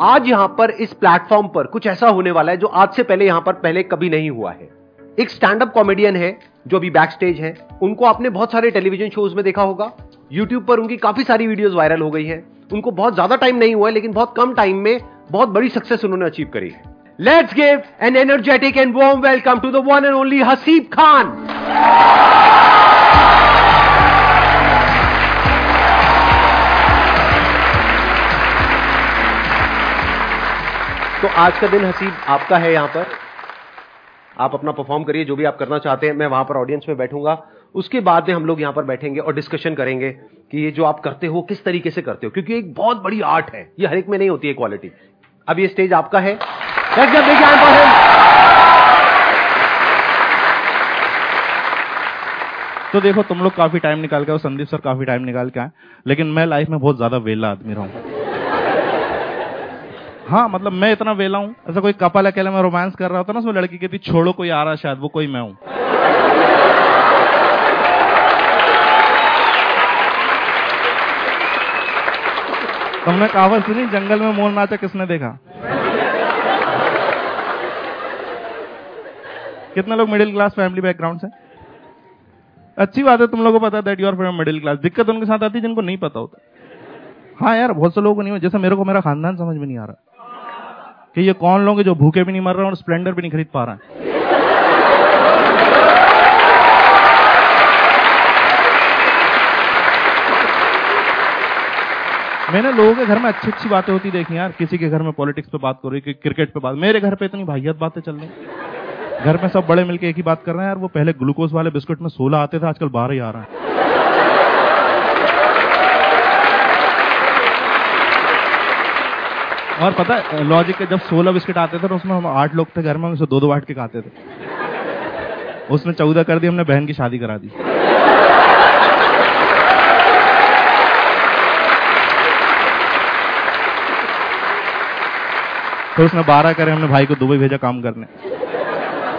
आज यहाँ पर इस प्लेटफॉर्म पर कुछ ऐसा होने वाला है जो आज से पहले यहाँ पर पहले कभी नहीं हुआ है। एक स्टैंड अप कॉमेडियन है, जो अभी बैक स्टेज है। उनको आपने बहुत सारे टेलीविज़न शोज़ में देखा होगा। यूट्यूब पर उनकी काफ़ी सारी वीडियोज़ वायरल हो गई है। उनको बहुत ज़्यादा टाइम नहीं हुआ है, लेकिन बहुत कम टाइम में बहुत बड़ी सक्सेस उन्होंने अचीव करी है। Let's give an energetic and warm welcome to the one and only Haseeb Khan तो आज का दिन हसीब आपका है यहाँ पर। आप अपना परफॉर्म करिए, जो भी आप करना चाहते हैं, मैं वहाँ पर ऑडियंस में बैठूँगा। उसके बाद में हम लोग यहाँ पर बैठेंगे और डिस्कशन करेंगे कि ये जो आप करते हो, किस तरीके से करते हो? क्योंकि एक बहुत बड़ी आर्ट है। ये हर एक में नहीं होती है क्वालिटी अब ये स्टेज आपका है। तो देखो, तुम लोग काफ़ी टाइम निकाल के और संदीप सर काफ़ी टाइम निकाल के आए। लेकिन मैं लाइफ में बहुत ज़्यादा वेला आदमी रहा हूँ। हाँ मतलब मैं इतना वेला हूँ, ऐसा कोई कपल अकेले में रोमांस कर रहा होता ना उसमें लड़की कहती छोड़ो कोई आ रहा शायद, वो कोई मैं हूँ। तुमने कहावत सुनी, जंगल में मोर नाचा किसने देखा? कितने लोग मिडिल क्लास फैमिली बैकग्राउंड से अच्छी बात है, तुम लोगों को पता that you're from middle class दिक्कत उनके साथ आती है जिनको नहीं पता होता। हाँ यार, बहुत से लोगों को नहीं जैसे मेरे को मेरा खानदान समझ में नहीं आ रहा। कि ये कौन लोग जो भूखे भी नहीं मर रहे और स्प्लेंडर भी नहीं खरीद पा रहे हैं? मैंने लोगों के घर में अच्छी अच्छी बातें होती देखी यार। किसी के घर में पॉलिटिक्स पे बात कर रही क्रिकेट पे बात। मेरे घर पे इतनी भाइयत बातें चल रही घर में सब बड़े मिलके एक ही बात कर रहे हैं यार, वो पहले ग्लूकोज वाले बिस्कुट में सोलह आते थे, आजकल बारह ही आ रहा है। और पता लॉजिक के जब सोलह बिस्किट आते थे तो उसमें हम आठ लोग थे घर में उसे दो दो बांट के खाते थे। उसने चौदह कर दी, हमने बहन की शादी करा दी। तो उसने बारह करे, हमने भाई को दुबई भेजा काम करने।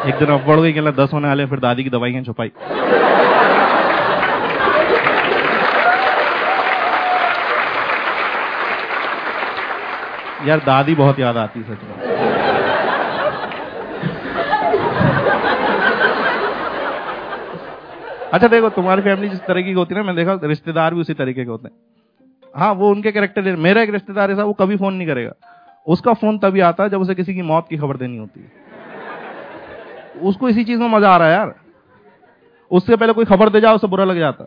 एक दिन अब बढ़ गई कि दस होने वाले फिर दादी की दवाइयाँ छुपाई। यार, दादी बहुत याद आती सच में। अच्छा देखो, तुम्हारी फैमिली जिस तरह की होती है ना मैं देखा, रिश्तेदार भी उसी तरीके के होते हैं। हाँ वो उनके कैरेक्टर मेरा एक रिश्तेदार ऐसा वो कभी फ़ोन नहीं करेगा। उसका फ़ोन तभी आता है जब उसे किसी की मौत की खबर देनी होती है। उसको इसी चीज़ में मज़ा आ रहा है यार। उससे पहले कोई खबर दे जाओ उसे बुरा लग जाता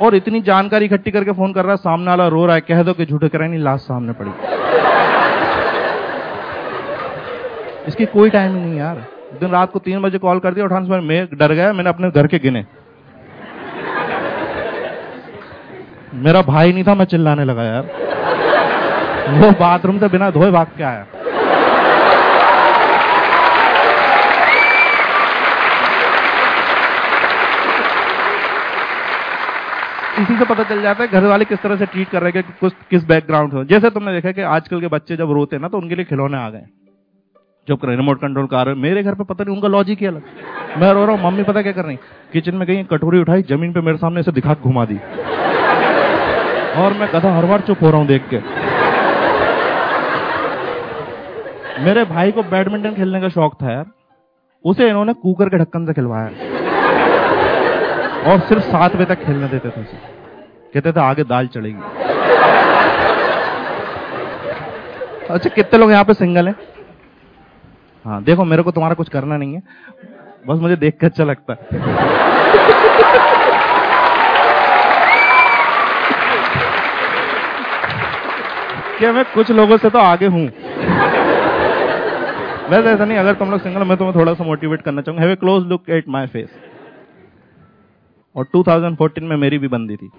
और इतनी जानकारी इकट्ठी करके फ़ोन कर रहा है, सामने वाला रो रहा है, कह दो कि झूठे कराए नहीं, लाश सामने पड़ी। इसकी कोई टाइम नहीं यार। दिन रात को तीन बजे कॉल कर दिया, उठान से मैं डर गया, मैंने अपने घर के गिने। मेरा भाई नहीं था, मैं चिल्लाने लगा यार। वो बाथरूम से बिना धोए भाग के आया। इसी से पता चल जाता है घर वाले किस तरह से ट्रीट कर रहे हैं कि किस बैकग्राउंड से। जैसे तुमने देखा कि आजकल के बच्चे जब रोते हैं ना तो उनके लिए खिलौने आ गए। जब रिमोट कंट्रोल कार मेरे घर पे पता नहीं, उनका लॉजिक ही अलग। मैं रो रहा हूँ, मम्मी पता क्या कर रही किचन में गई, कटोरी उठाई, ज़मीन पे मेरे सामने ऐसे दिखा, घुमा दी। और मैं कथा हर बार चुप हो रहा हूँ देख के। मेरे भाई को बैडमिंटन खेलने का शौक था यार। उसे इन्होंने कुकर के ढक्कन से खिलवाया। और सिर्फ़ सात बजे तक खेलने देते थे उसे। कहते थे, आगे दाल चढ़ेगी। अच्छा कितने लोग यहाँ पे सिंगल हैं? हाँ देखो, मेरे को तुम्हारा कुछ करना नहीं है। बस मुझे देख के अच्छा लगता है। क्या मैं कुछ लोगों से तो आगे हूँ। वैसे ऐसा नहीं, अगर तुम लोग सिंगल मैं तुम्हें थोड़ा सा मोटिवेट करना चाहूँगा। Have a close look at my face और 2014 में मेरी भी बंदी थी।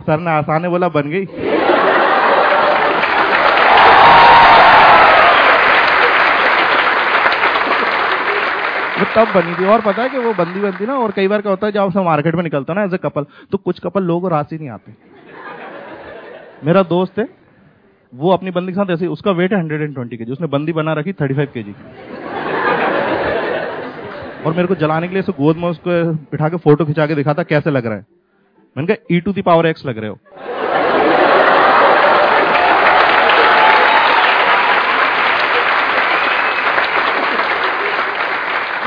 सर ने आसाने बोला, बन गई। वो तब बनी थी। और पता है कि वो बंदी बनती ना, और कई बार क्या होता है, जब मार्केट में निकलता ना एज ए कपल तो कुछ कपल लोग राशि नहीं आते। मेरा दोस्त है वो अपनी बंदी के साथ ऐसे, उसका वेट है हंड्रेड एंड ट्वेंटी के जी। उसने बंदी बना रखी थर्टी फाइव के जी और मेरे को जलाने के लिए उसे गोद में उसको बिठा के फ़ोटो खिंचा के दिखा था कैसे लग रहा है। मैंने कहा e to the power x लग रहे हो।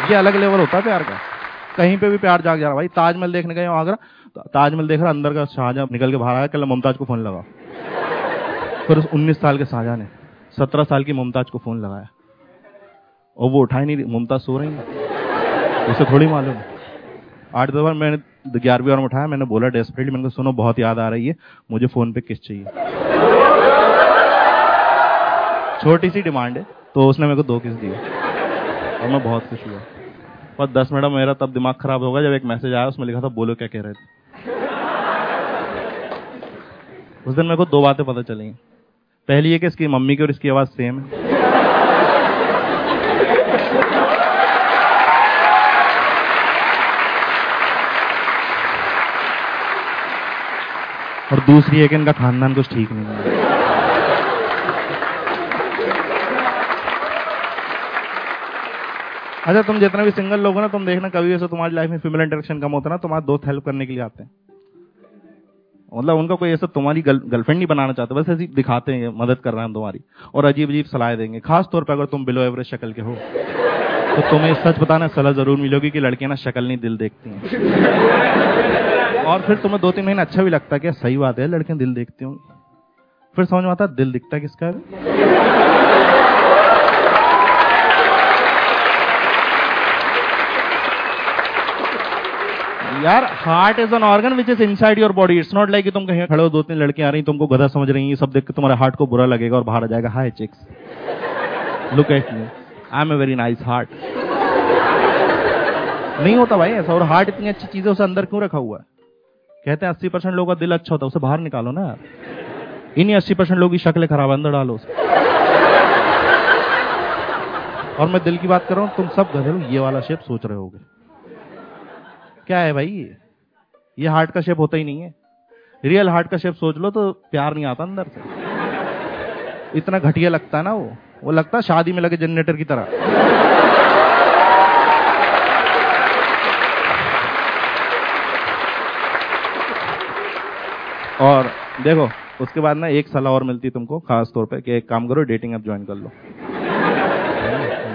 ये अलग लेवल होता है प्यार का। कहीं पे भी प्यार जाग जा रहा भाई, ताजमहल देखने गए आगरा? ताजमहल देख रहा अंदर का शाहजहां निकल के बाहर आया, कल मुमताज़ को फ़ोन लगा। फिर उस उन्नीस साल के शाहजहां ने सत्रह साल की मुमताज़ को फ़ोन लगाया। और वो उठा ही नहीं मुमताज़ सो रही है। उसे थोड़ी मालूम। आठ दस बार मैंने ग्यारहवीं बार में उठाया। मैंने बोला डेस्परेटली मैंने सुनो, बहुत याद आ रही है। मुझे फ़ोन पे किस चाहिए? छोटी सी डिमांड है तो उसने मेरे को दो किस दिए। और मैं बहुत खुश हुआ। पर दस मिनट मेरा तब दिमाग खराब होगा जब एक मैसेज आया, उसमें लिखा था, बोलो, क्या कह रहे थे? उस दिन मेरे को दो बातें पता चली। पहली है कि इसकी मम्मी की और इसकी आवाज़ सेम है। और दूसरी है कि इनका खानदान कुछ ठीक नहीं है। अच्छा तुम जितना भी सिंगल लोग हो ना, तुम देखना कभी ऐसा तुम्हारी लाइफ में फीमेल इंटरेक्शन कम होता है ना तुम्हारे दोस्त हेल्प करने के लिए आते हैं। मतलब उनका कोई ऐसा तुम्हारी गर्लफ्रेंड नहीं बनाना चाहता, बस ऐसी दिखाते हैं, मदद कर रहे हैं तुम्हारी, और अजीब अजीब सलाह देंगे। खास तौर पर अगर तुम बिलो एवरेज शक्ल के हो तो तुम्हें सच बताना सलाह ज़रूर मिलोगी कि लड़कियाँ ना शक्ल नहीं दिल देखती हैं। और फिर तुम्हें दो तीन महीने अच्छा भी लगता है क्या सही बात है, लड़कियाँ दिल देखती होंगी। फिर समझ में आता दिल दिखता किसका है? यार heart is an organ which is inside your body it's not like तुम कहीं खड़े हो दो तीन लड़कियाँ आ रही तुमको गधा समझ रही हैं सब देख के तुम्हारे हार्ट को बुरा लगेगा और बाहर आ जाएगा। Hi chicks look at me I am a very nice heart नहीं होता भाई ऐसा, और हार्ट इतनी अच्छी चीज़ है उसे अंदर क्यों रखा हुआ है? कहते हैं, अस्सी परसेंट लोगों का दिल अच्छा होता है, उसे बाहर निकालो ना यार। इन्हीं अस्सी परसेंट लोगों की शक्ल खराब अंदर डालो और मैं दिल की बात कर रहा हूँ, तुम सब गधे ये वाला शेप सोच रहे होगे। क्या है भाई? ये हार्ट का शेप होता ही नहीं है। रियल हार्ट का शेप सोच लो तो प्यार नहीं आता अंदर से। इतना घटिया लगता है ना वो। वो लगता है शादी में लगे जनरेटर की तरह। और देखो, उसके बाद ना एक सलाह और मिलती तुमको खास तौर पे कि एक काम करो डेटिंग ऐप ज्वाइन कर लो।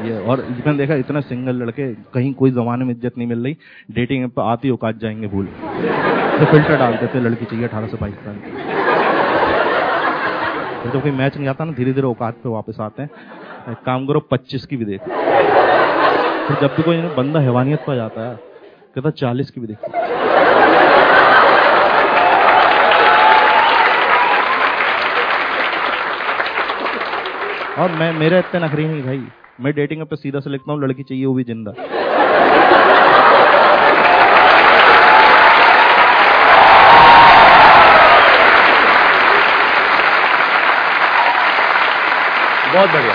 ये और मैंने देखा, इतना सिंगल लड़के, कहीं कोई जमाने में इज़्ज़त नहीं मिल रही। डेटिंग ऐप पर आती औकात जाएँगे भूल। तो फ़िल्टर डाल देते लड़की चाहिए अठारह से बाईस साल की। तो कोई मैच नहीं आता ना धीरे धीरे औकात पे वापस आते हैं। एक काम करो, पच्चीस की भी देख। फिर जब भी कोई बंदा हैवानियत पर जाता है, कहता चालीस की भी देख। और मैं, मेरे इतने नखरी नहीं भाई। मैं डेटिंग पे सीधा से लिखता हूँ, लड़की चाहिए वो भी ज़िंदा। बहुत बढ़िया।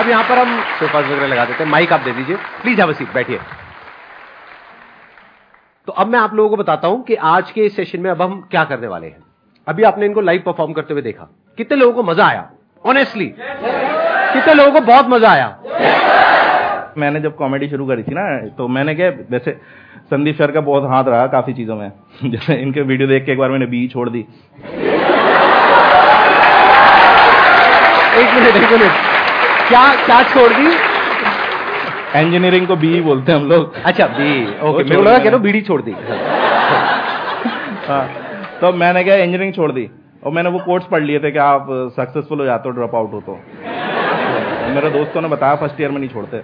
अब यहाँ पर हम सोफाज वगैरह लगा देते हैं। माइक आप दे दीजिए। प्लीज़ अ सीट बैठिए। तो अब मैं आप लोगों को बताता हूँ कि आज के इस सेशन में अब हम क्या करने वाले हैं। अभी आपने इनको लाइव परफॉर्म करते हुए देखा। कितने लोगों को मज़ा आया। ऑनेस्टली कितने लोगों को बहुत मज़ा आया। मैंने जब कॉमेडी शुरू करी थी ना तो मैंने क्या वैसे संदीप सर का बहुत हाथ रहा काफ़ी चीज़ों में। जैसे इनके वीडियो देख के एक बार मैंने बी छोड़ दी। एक मिनट एक मिनट। क्या क्या छोड़ दी? इंजीनियरिंग को बी बोलते हैं हम लोग। अच्छा बी ओके मेरे को लगा कह रहा बीड़ी छोड़ दी। हाँ तो मैंने क्या इंजीनियरिंग छोड़ दी। और मैंने वो कोर्स पढ़ लिए थे कि आप सक्सेसफुल हो जाते हो ड्रॉप आउट हो तो। मेरे दोस्तों ने बताया फ़र्स्ट ईयर में नहीं छोड़ते।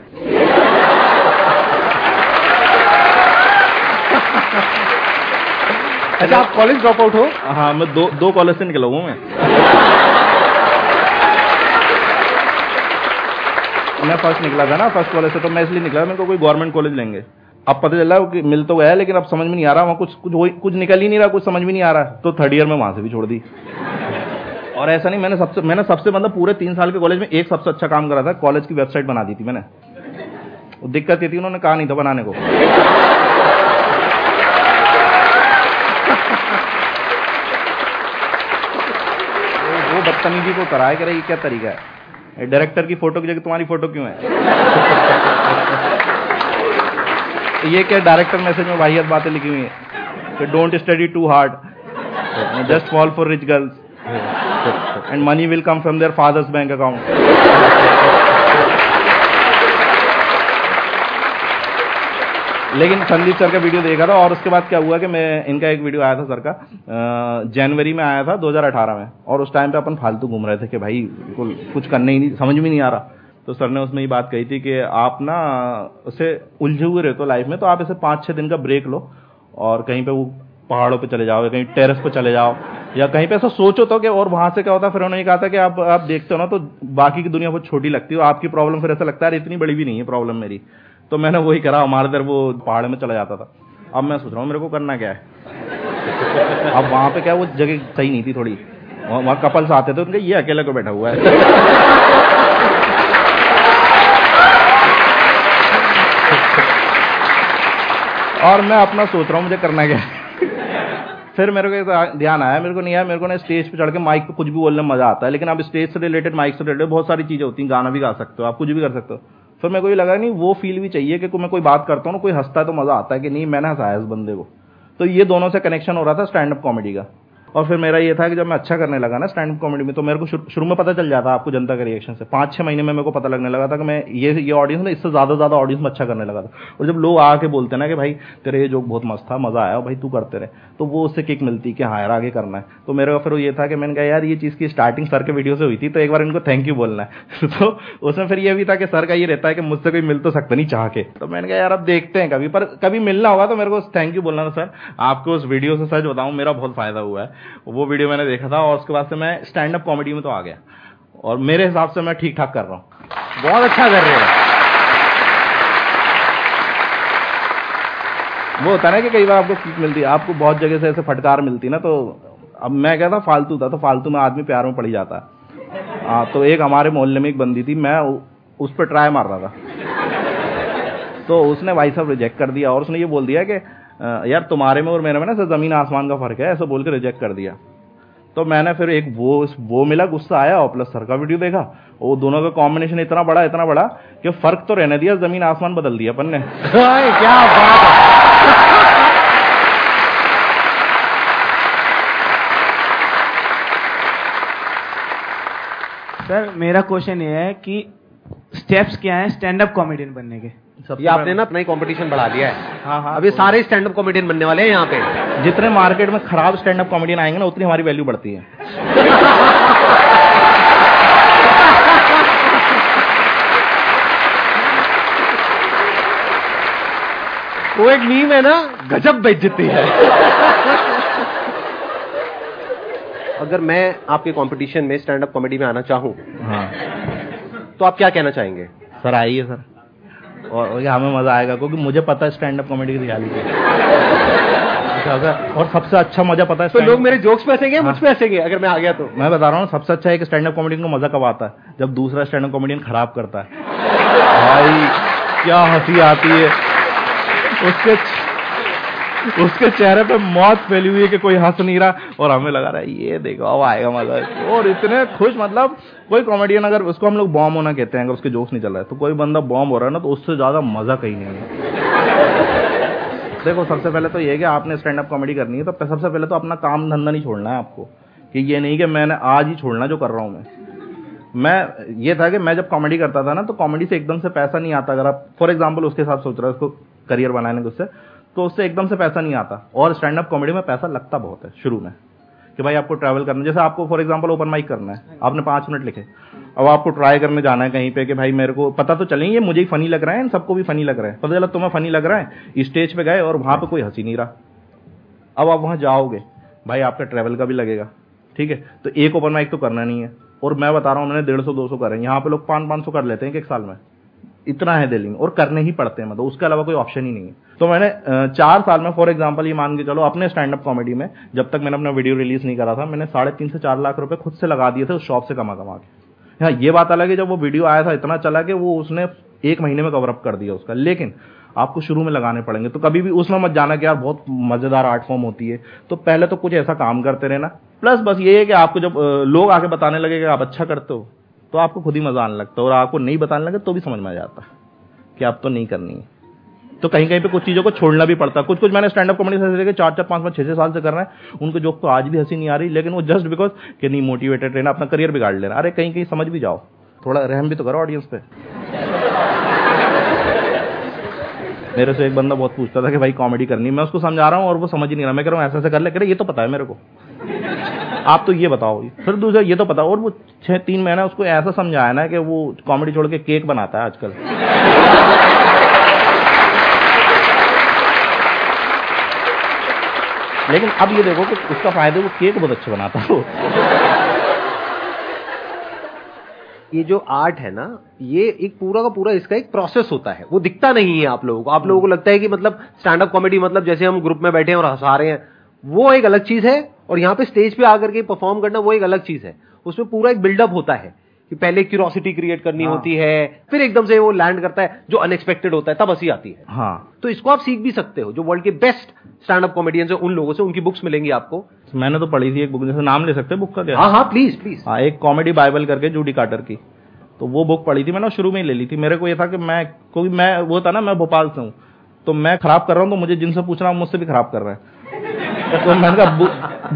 अच्छा आप कॉलेज ड्रॉप आउट हो? हाँ मैं दो दो कॉलेज से निकला हूँ मैं। मैं फ़र्स्ट निकला था ना फ़र्स्ट कॉलेज से तो मैं इसलिए निकला मेरे को कोई गवर्नमेंट कॉलेज लेंगे। अब पता चला कि मिल तो गया लेकिन अब समझ में नहीं आ रहा वहाँ कुछ कुछ कुछ निकल ही नहीं रहा कुछ समझ में नहीं आ रहा। तो थर्ड ईयर में वहाँ से भी छोड़ दी। और ऐसा नहीं, मैंने सबसे मैंने सबसे मतलब पूरे तीन साल के कॉलेज में एक सबसे अच्छा काम करा था कॉलेज की वेबसाइट बना दी थी मैंने। दिक्कत ये थी, उन्होंने कहा नहीं था बनाने को। वो बदतमीजी को कराए कि ये क्या तरीका है? डायरेक्टर की फ़ोटो की जगह तुम्हारी फ़ोटो क्यों है? तो ये क्या डायरेक्टर मैसेज में वाहियत बातें लिखी हुई है don't study too hard just fall for rich girls and money will come from their father's bank account लेकिन संदीप सर का वीडियो देखा था और उसके बाद क्या हुआ कि मैं, इनका एक वीडियो आया था सर का जनवरी में आया था 2018 में। और उस टाइम पे अपन फालतू घूम रहे थे कि भाई कुछ करने ही नहीं, समझ में नहीं आ रहा। तो सर ने उसमें ये बात कही थी कि आप ना उसे उलझे हुए रहते हो लाइफ में तो आप इसे पाँच छः दिन का ब्रेक लो और कहीं पे वो पहाड़ों पे चले जाओ कहीं टेरेस पे चले जाओ। या कहीं पे ऐसा सोचो तो कि और वहाँ से क्या होता है? फिर उन्होंने कहा था कि आप आप देखते हो ना तो बाकी की दुनिया बहुत छोटी लगती है। आपकी प्रॉब्लम फिर ऐसा लगता है इतनी बड़ी भी नहीं है प्रॉब्लम मेरी। तो मैंने वही करा, हमारे इधर वो पहाड़ में चला जाता था। अब मैं सोच रहा हूँ, मेरे को करना क्या है? अब वहाँ पे क्या, वो जगह सही नहीं थी थोड़ी। वहाँ कपल्स आते थे, उनके ये अकेले को बैठा हुआ है। और मैं अपना सोच रहा हूँ, मुझे करना क्या है? फिर मेरे को ध्यान आया, मेरे को नहीं आया, मेरे को ना स्टेज पे चढ़ के माइक पे कुछ भी बोलने में मज़ा आता है, लेकिन आप स्टेज से रिलेटेड, माइक से रिलेटेड बहुत सारी चीज़ें होती हैं, गाना भी गा सकते हो, आप कुछ भी कर सकते हो। फिर मेरे को ये लगा नहीं, वो फील भी चाहिए कि मैं कोई बात करता हूँ ना, कोई हंसता है तो मज़ा आता है कि नहीं, मैंने हंसाया इस बंदे को। तो ये दोनों से कनेक्शन हो रहा था स्टैंड अप कॉमेडी का। और फिर मेरा ये था कि जब मैं अच्छा करने लगा ना स्टैंड कॉमेडी में तो मेरे को शुरू में पता चल जाता आपको जनता के रिएक्शन से। पाँच छह महीने में मेरे को पता लगने लगा था कि मैं ये ये ऑडियंस में इससे ज़्यादा ज़्यादा ऑडियंस में अच्छा करने लगा था। और जब लोग आके बोलते ना कि भाई, तेरे ये जोक बहुत मस्त था, मज़ा आया, भाई तू करते रहे। तो वो उससे किक मिलती कि हाँ यार, आगे करना है। तो मेरे को फिर ये था कि मैंने कहा, यार, ये चीज़ की स्टार्टिंग सर के वीडियो से हुई थी तो एक बार इनको थैंक यू बोलना है। तो उसमें फिर ये भी था कि सर का ये रहता है कि मुझसे कोई मिल तो सकता नहीं चाह के। तो मैंने कहा, यार, अब देखते हैं कभी। पर कभी मिलना होगा तो मेरे को थैंक यू बोलना था, सर, आपको उस वीडियो से सच बताऊँ, मेरा बहुत फ़ायदा हुआ है। वो वीडियो मैंने देखा था और उसके बाद से मैं स्टैंड अप कॉमेडी में तो आ गया। और मेरे हिसाब से मैं ठीक ठाक कर रहा हूँ। बहुत अच्छा कर रहे हो। वो होता ना कि कई बार आपको सीख मिलती है। आपको बहुत जगह से ऐसे फटकार मिलती ना तो अब मैं क्या था फालतू था तो फालतू में आदमी प्यार में पड़ी जाता है। हाँ तो एक हमारे मोहल्ले में एक बंदी थी, मैं उस पर ट्राई मार रहा था। तो उसने भाई साहब रिजेक्ट कर दिया और उसने ये बोल दिया कि यार तुम्हारे में और मेरे में ना ज़मीन आसमान का फ़र्क है, ऐसा बोल के रिजेक्ट कर दिया। तो मैंने फिर एक वो वो मिला, गुस्सा आया, और प्लस सर का वीडियो देखा। वो दोनों का कॉम्बिनेशन इतना बड़ा इतना बड़ा, कि फ़र्क तो रहने दिया, ज़मीन आसमान बदल दिया अपन ने। क्या बात सर मेरा क्वेश्चन ये है कि स्टेप्स क्या हैं? स्टैंड अप कॉमेडियन बनने के। ये आपने ना अपना ही कंपटीशन बढ़ा दिया है। हाँ हाँ अभी सारे स्टैंड अप कॉमेडियन बनने वाले हैं यहाँ पे। जितने मार्केट में खराब स्टैंड अप कॉमेडियन आएँगे ना उतनी हमारी वैल्यू बढ़ती है। वो एक मीम है ना गजब बेइज्जती है। अगर मैं आपके कंपटीशन में स्टैंड अप कॉमेडी में आना चाहूँ हाँ। तो आप क्या कहना चाहेंगे? सर आइए सर। और हमें मज़ा आएगा क्योंकि मुझे पता है स्टैंड अप कॉमेडी की। रियलिटी और सबसे अच्छा मज़ा पता है तो लोग मेरे जोक्स पे हंसेंगे मुझ पे हंसेंगे अगर मैं आ गया तो? मैं बता रहा हूँ सबसे अच्छा है कि स्टैंड अप कॉमेडियन को मज़ा कब आता है? जब दूसरा स्टैंड अप कॉमेडियन खराब करता है। भाई क्या हँसी आती है। उसके उसके चेहरे पे मौत फैली हुई है कि कोई हंस नहीं रहा और हमें लगा रहा है, ये देखो, अब आएगा मज़ा और इतने खुश मतलब कोई कॉमेडियन अगर उसको हम लोग बॉम्ब होना कहते हैं, अगर उसके जोक्स नहीं चल रहा है तो कोई बंदा बॉम्ब हो रहा है ना तो उससे ज़्यादा मज़ा कहीं नहीं है। देखो, सबसे पहले तो ये कि आपने स्टैंड अप कॉमेडी करनी है तो सबसे पहले तो अपना काम धंधा नहीं छोड़ना है आपको। कि ये नहीं कि मैंने आज ही छोड़ना जो कर रहा हूँ मैं। मैं, ये था कि मैं जब कॉमेडी करता था ना तो कॉमेडी से एकदम से पैसा नहीं आता। अगर आप फॉर एग्ज़ाम्पल उसके साथ सोच रहे हो, उसको करियर बनाने के उससे तो उससे एकदम से पैसा नहीं आता। और स्टैंड अप कॉमेडी में पैसा लगता बहुत है, शुरू में। कि भाई आपको ट्रैवल करना, जैसे आपको फॉर एग्ज़ाम्पल ओपन माइक करना है, आपने पाँच मिनट लिखे। अब आपको ट्राई करने जाना है कहीं पे कि भाई मेरे को, पता तो चले ये मुझे ही फनी लग रहा है, इन सबको भी फनी लग रहा है। पता चला तुम्हें फनी लग रहा है स्टेज पे गए और वहाँ पे कोई हँसी नहीं रहा। अब आप वहाँ जाओगे, भाई आपका ट्रैवल का भी लगेगा, ठीक है? तो एक ओपन माइक तो करना नहीं है। और मैं बता रहा हूँ मैंने डेढ़ सौ, दो सौ करे यहाँ पे लोग पाँच पाँच सौ कर लेते हैं एक साल में। इतना है दिल्ली में, और करने ही पड़ते हैं मतलब उसके अलावा कोई ऑप्शन ही नहीं है। तो मैंने चार साल में फॉर एग्ज़ाम्पल ये मान के चलो, अपने स्टैंड अप कॉमेडी में, जब तक मैंने अपना वीडियो रिलीज़ नहीं करा था, मैंने साढ़े तीन से चार लाख रुपए खुद से लगा दिए थे उस शॉप से कमा कमा के। हाँ ये बात अलग है, जब वो वीडियो आया था, इतना चला कि वो उसने एक महीने में कवर अप कर दिया उसका। लेकिन, आपको शुरू में लगाने पड़ेंगे तो कभी भी उसमें मत जाना कि यार, बहुत मज़ेदार आर्ट फॉर्म होती है। तो पहले तो कुछ ऐसा काम करते रहना। प्लस बस ये है कि आपको जब लोग आके बताने लगे कि आप अच्छा करते हो तो आपको खुद ही मज़ा आने लगता है और आपको नहीं बताने लगे तो भी समझ में आ जाता है कि आप तो नहीं करनी है। तो कहीं कहीं पे कुछ चीज़ों को छोड़ना भी पड़ता है। कुछ कुछ मैंने स्टैंड अप कॉमेडी से चार चार, पाँच पाँच, छह छह साल से कर रहे हैं। उनको जोक तो आज भी हँसी नहीं आ रही, लेकिन वो जस्ट बिकॉज़ कि नहीं मोटिवेटेड रहना, अपना करियर बिगाड़ लेना। अरे कहीं कहीं समझ भी जाओ। थोड़ा रहम भी तो करो ऑडियंस पे। मेरे से एक बंदा बहुत पूछता था कि भाई कॉमेडी करनी मैं उसको समझा रहा हूँ और वो समझ ही नहीं रहा। मैं कह रहा हूँ, ऐसा ऐसा कर ले। करे ये तो पता है मेरे को। आप तो ये बताओ, फिर दूसरा ये तो पता, और वो छह तीन महीना उसको ऐसा समझाया ना कि वो कॉमेडी छोड़ के केक बनाता है आजकल। लेकिन अब ये देखो कि उसका फ़ायदा वो केक बहुत अच्छे बनाता है। ये जो आर्ट है ना, ये एक पूरा का पूरा इसका एक प्रोसेस होता है। वो दिखता नहीं है आप लोगों को। आप लोगों को लगता है कि मतलब स्टैंड अप कॉमेडी मतलब जैसे हम ग्रुप में बैठे हैं और हंसा रहे हैं। वो एक अलग चीज़ है और यहाँ पे स्टेज पे आकर के परफॉर्म करना वो एक अलग चीज़ है। उसमें पूरा एक बिल्डअप होता है कि पहले क्यूरोसिटी क्रिएट करनी हाँ। होती है फिर एकदम से वो लैंड करता है जो अनएक्सपेक्टेड होता है तब हँसी आती है। हाँ। तो इसको आप सीख भी सकते हो जो वर्ल्ड के बेस्ट स्टैंड अप कॉमेडियंस है उन लोगों से उनकी बुक्स मिलेंगी आपको। मैंने तो पढ़ी थी एक बुक जैसे नाम ले सकते हैं बुक का क्या? हाँ हाँ प्लीज़ प्लीज़ हाँ एक कॉमेडी बाइबल करके जूडी कार्टर की। तो वो बुक पढ़ी थी मैंने शुरू में ही ले ली थी। मेरे को ये था कि मैं क्योंकि मैं वो था ना मैं भोपाल से हूँ। तो मैं खराब कर रहा हूँ तो मुझे जिनसे पूछ रहा हूँ मुझसे भी खराब कर रहे हैं। तो मैंने कहा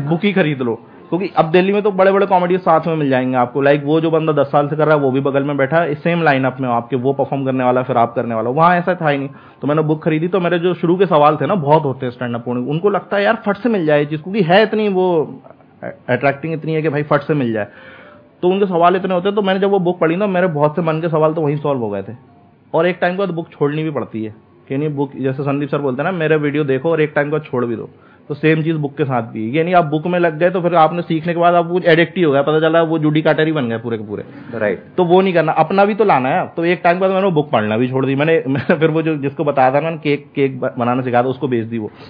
बुक ही खरीद लो। क्योंकि अब दिल्ली में तो बड़े बड़े कॉमेडी साथ में मिल जाएँगे आपको। लाइक वो जो बंदा दस साल से कर रहा है, वो भी बगल में बैठा है सेम लाइन अप में आपके, वो परफॉर्म करने वाला, फिर आप करने वाला वहाँ ऐसा था ही नहीं। तो मैंने बुक खरीदी तो मेरे जो शुरू के सवाल थे ना, बहुत होते हैं स्टैंड अप उनको लगता है, यार, फट से मिल जाए चीज़, क्योंकि है इतनी वो अट्रैक्टिंग इतनी है कि भाई फट से मिल जाए। तो उनके सवाल इतने होते हैं तो मैंने जब वो बुक पढ़ी ना, मेरे बहुत से मन के सवाल तो वहीं सॉल्व हो गए थे। और एक टाइम के बाद बुक छोड़नी भी पड़ती है। कि नहीं, बुक, जैसे संदीप सर बोलते हैं ना, मेरे वीडियो देखो और एक टाइम के बाद छोड़ भी दो। तो सेम चीज़ बुक के साथ भी ये नहीं आप बुक में लग गए तो फिर आपने सीखने के बाद आप कुछ एडिक्ट ही गया पता चला वो जूडी काटर ही बन गए पूरे के पूरे। राइट तो वो नहीं करना। अपना भी तो लाना है। तो एक टाइम के बाद मैंने वो बुक पढ़ना भी छोड़ दी। मैंने, फिर वो जो जिसको बताया था मैंने केक केक बनाना सिखा था उसको बेच दी वो।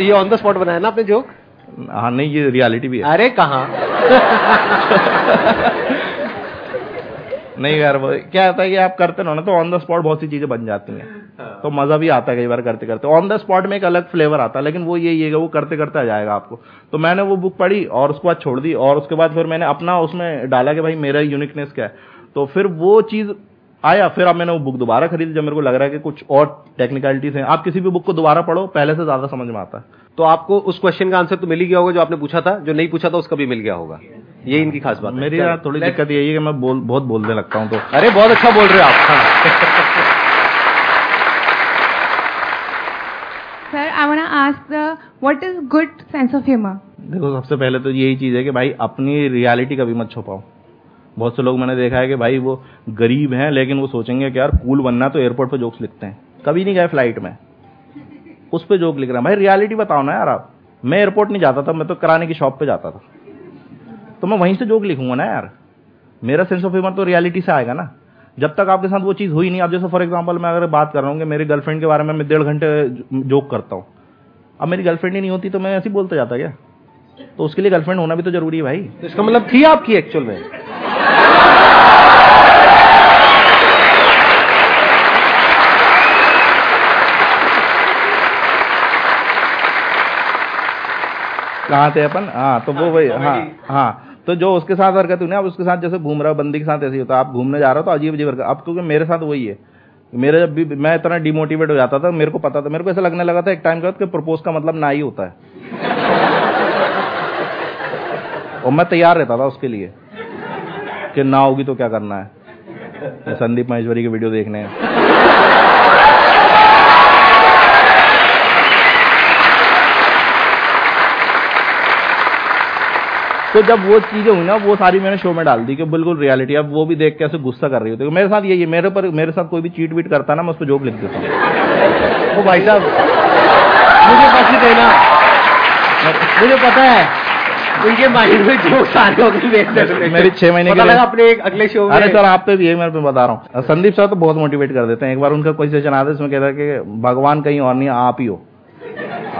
ये ऑन द स्पॉट बनाया ना आपने जोक हाँ नहीं ये रियलिटी भी है। अरे कहा? नहीं यार वो क्या होता है कि आप करते ना तो ऑन द स्पॉट बहुत सी चीज़ें बन जाती हाँ। तो मज़ा भी आता है कई बार करते करते ऑन द स्पॉट में एक अलग फ्लेवर आता है लेकिन वो ये ये वो करते करते आ जाएगा आपको। तो मैंने वो बुक पढ़ी और उसके बाद छोड़ दी और उसके बाद फिर मैंने अपना उसमें डाला कि भाई मेरा यूनिकनेस क्या है। तो फिर वो चीज़ आया फिर अब मैंने वो बुक दोबारा खरीदी जब मेरे को लग रहा है कि कुछ और टेक्निकलिटीज हैं। आप किसी भी बुक को दोबारा पढ़ो पहले से ज़्यादा समझ में आता है। तो आपको उस क्वेश्चन का आंसर तो मिल ही गया होगा जो आपने पूछा था। जो नहीं पूछा था उसका भी मिल गया होगा। ये इनकी खास बात मेरी यार थोड़ी दिक्कत यही है कि मैं बोल बहुत बोलने लगता हूँ तो। अरे बहुत अच्छा बोल रहे हो आप sir good sense of humour देखो, सबसे पहले तो यही चीज़ है कि भाई अपनी रियलिटी कभी मत छुपाओ। बहुत से लोग मैंने देखा है कि भाई वो गरीब हैं, लेकिन वो सोचेंगे कि यार कूल बनना तो एयरपोर्ट पे जोक्स लिखते हैं। कभी नहीं गए फ़्लाइट में। उस पर जोक लिख रहा हैं। भाई रियलिटी बताओ ना यार आप। मैं एयरपोर्ट नहीं जाता था, मैं तो कराने की शॉप पे जाता था। तो मैं वहीं से जोक लिखूँगा ना यार। मेरा सेंस ऑफ़ ह्यूमर तो रियलिटी से आएगा ना। जब तक आपके साथ वो चीज़ हुई नहीं अब जैसे फॉर एग्ज़ाम्पल मैं अगर बात कर रहा हूँ कि मेरी गर्लफ्रेंड के बारे में मैं डेढ़ घंटे जोक करता हूँ। अब मेरी गर्लफ्रेंड ही नहीं होती तो मैं ऐसे बोलता जाता क्या? तो उसके लिए गर्लफ्रेंड होना भी तो ज़रूरी है भाई। तो इसका मतलब थी आपकी एक्चुअल में कहाँ थे अपन? हाँ तो वो भाई हाँ हाँ। तो जो उसके साथ हरकत हुई ना अब उसके साथ जैसे घूम रहा हो बंदी के साथ ऐसे ही होता आप घूमने जा रहे हो तो अजीब अजीब हरकत अब क्योंकि मेरे साथ वही है। मेरे जब भी, मैं इतना डिमोटिवेट हो जाता था, मेरे को पता था, मेरे को ऐसा लगने लगा था एक टाइम के बाद कि प्रपोज का मतलब ना ही होता है। और मैं तैयार रहता था उसके लिए कि ना होगी तो क्या करना है? संदीप महेश्वरी की वीडियो देखने हैं। तो जब वो चीज़ें हुई ना वो सारी मैंने शो में डाल दी कि बिल्कुल रियलिटी अब वो भी देख के ऐसे गुस्सा कर रही होती है। मेरे साथ यही है मेरे पर मेरे साथ कोई भी चीट वीट करता ना मैं उस पर जोक लिख देता हूँ। वो भाई साहब मुझे बस देना मुझे पता है उनके माइंड में जो सारे मेरी छह महीने के लिए। अपने एक अगले शो अरे सर आप पे भी है मैं बता रहा हूँ। संदीप सर तो बहुत मोटिवेट कर देते हैं। एक बार उनका कोई सेशन आता है इसमें कहता है कि भगवान कहीं और नहीं आप ही हो।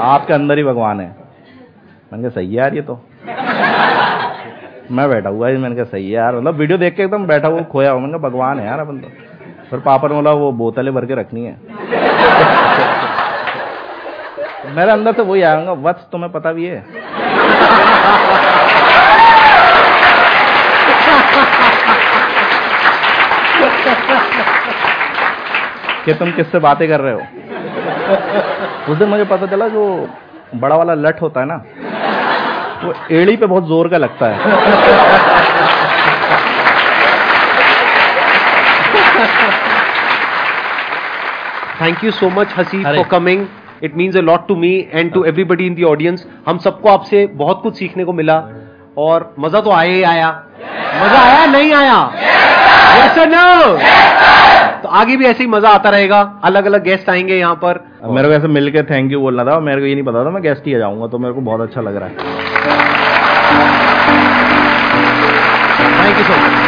आपके अंदर ही भगवान है। मैंने कहा सही है यार ये तो। मैं बैठा हुआ मैंने कहा, सही है यार। मतलब वीडियो देख के एकदम बैठा हुआ, खोया हुआ, मैंने कहा, भगवान है यार अपन तो। फिर पापा ने बोला, वो बोतलें भर के रखनी है। मेरे अंदर तो वही आऊँगा वत्स तुम्हें पता भी है? कि तुम किससे बातें कर रहे हो? उस दिन मुझे पता चला, जो बड़ा वाला लट होता है ना वो एड़ी पे बहुत ज़ोर का लगता है। Thank you so much Haseeb अरे। For coming it means a lot to me and to everybody in the audience हम सबको आपसे बहुत कुछ सीखने को मिला और मज़ा तो आया ही आया। मज़ा आया नहीं आया? Yes or no? yes, तो आगे भी ऐसे ही मज़ा आता रहेगा। अलग अलग गेस्ट आएँगे यहाँ पर। मेरे को ऐसे मिलकर थैंक यू बोलना था मेरे को ये नहीं पता था मैं गेस्ट ही आ जाऊँगा तो मेरे को बहुत अच्छा लग रहा है। Thank you so much.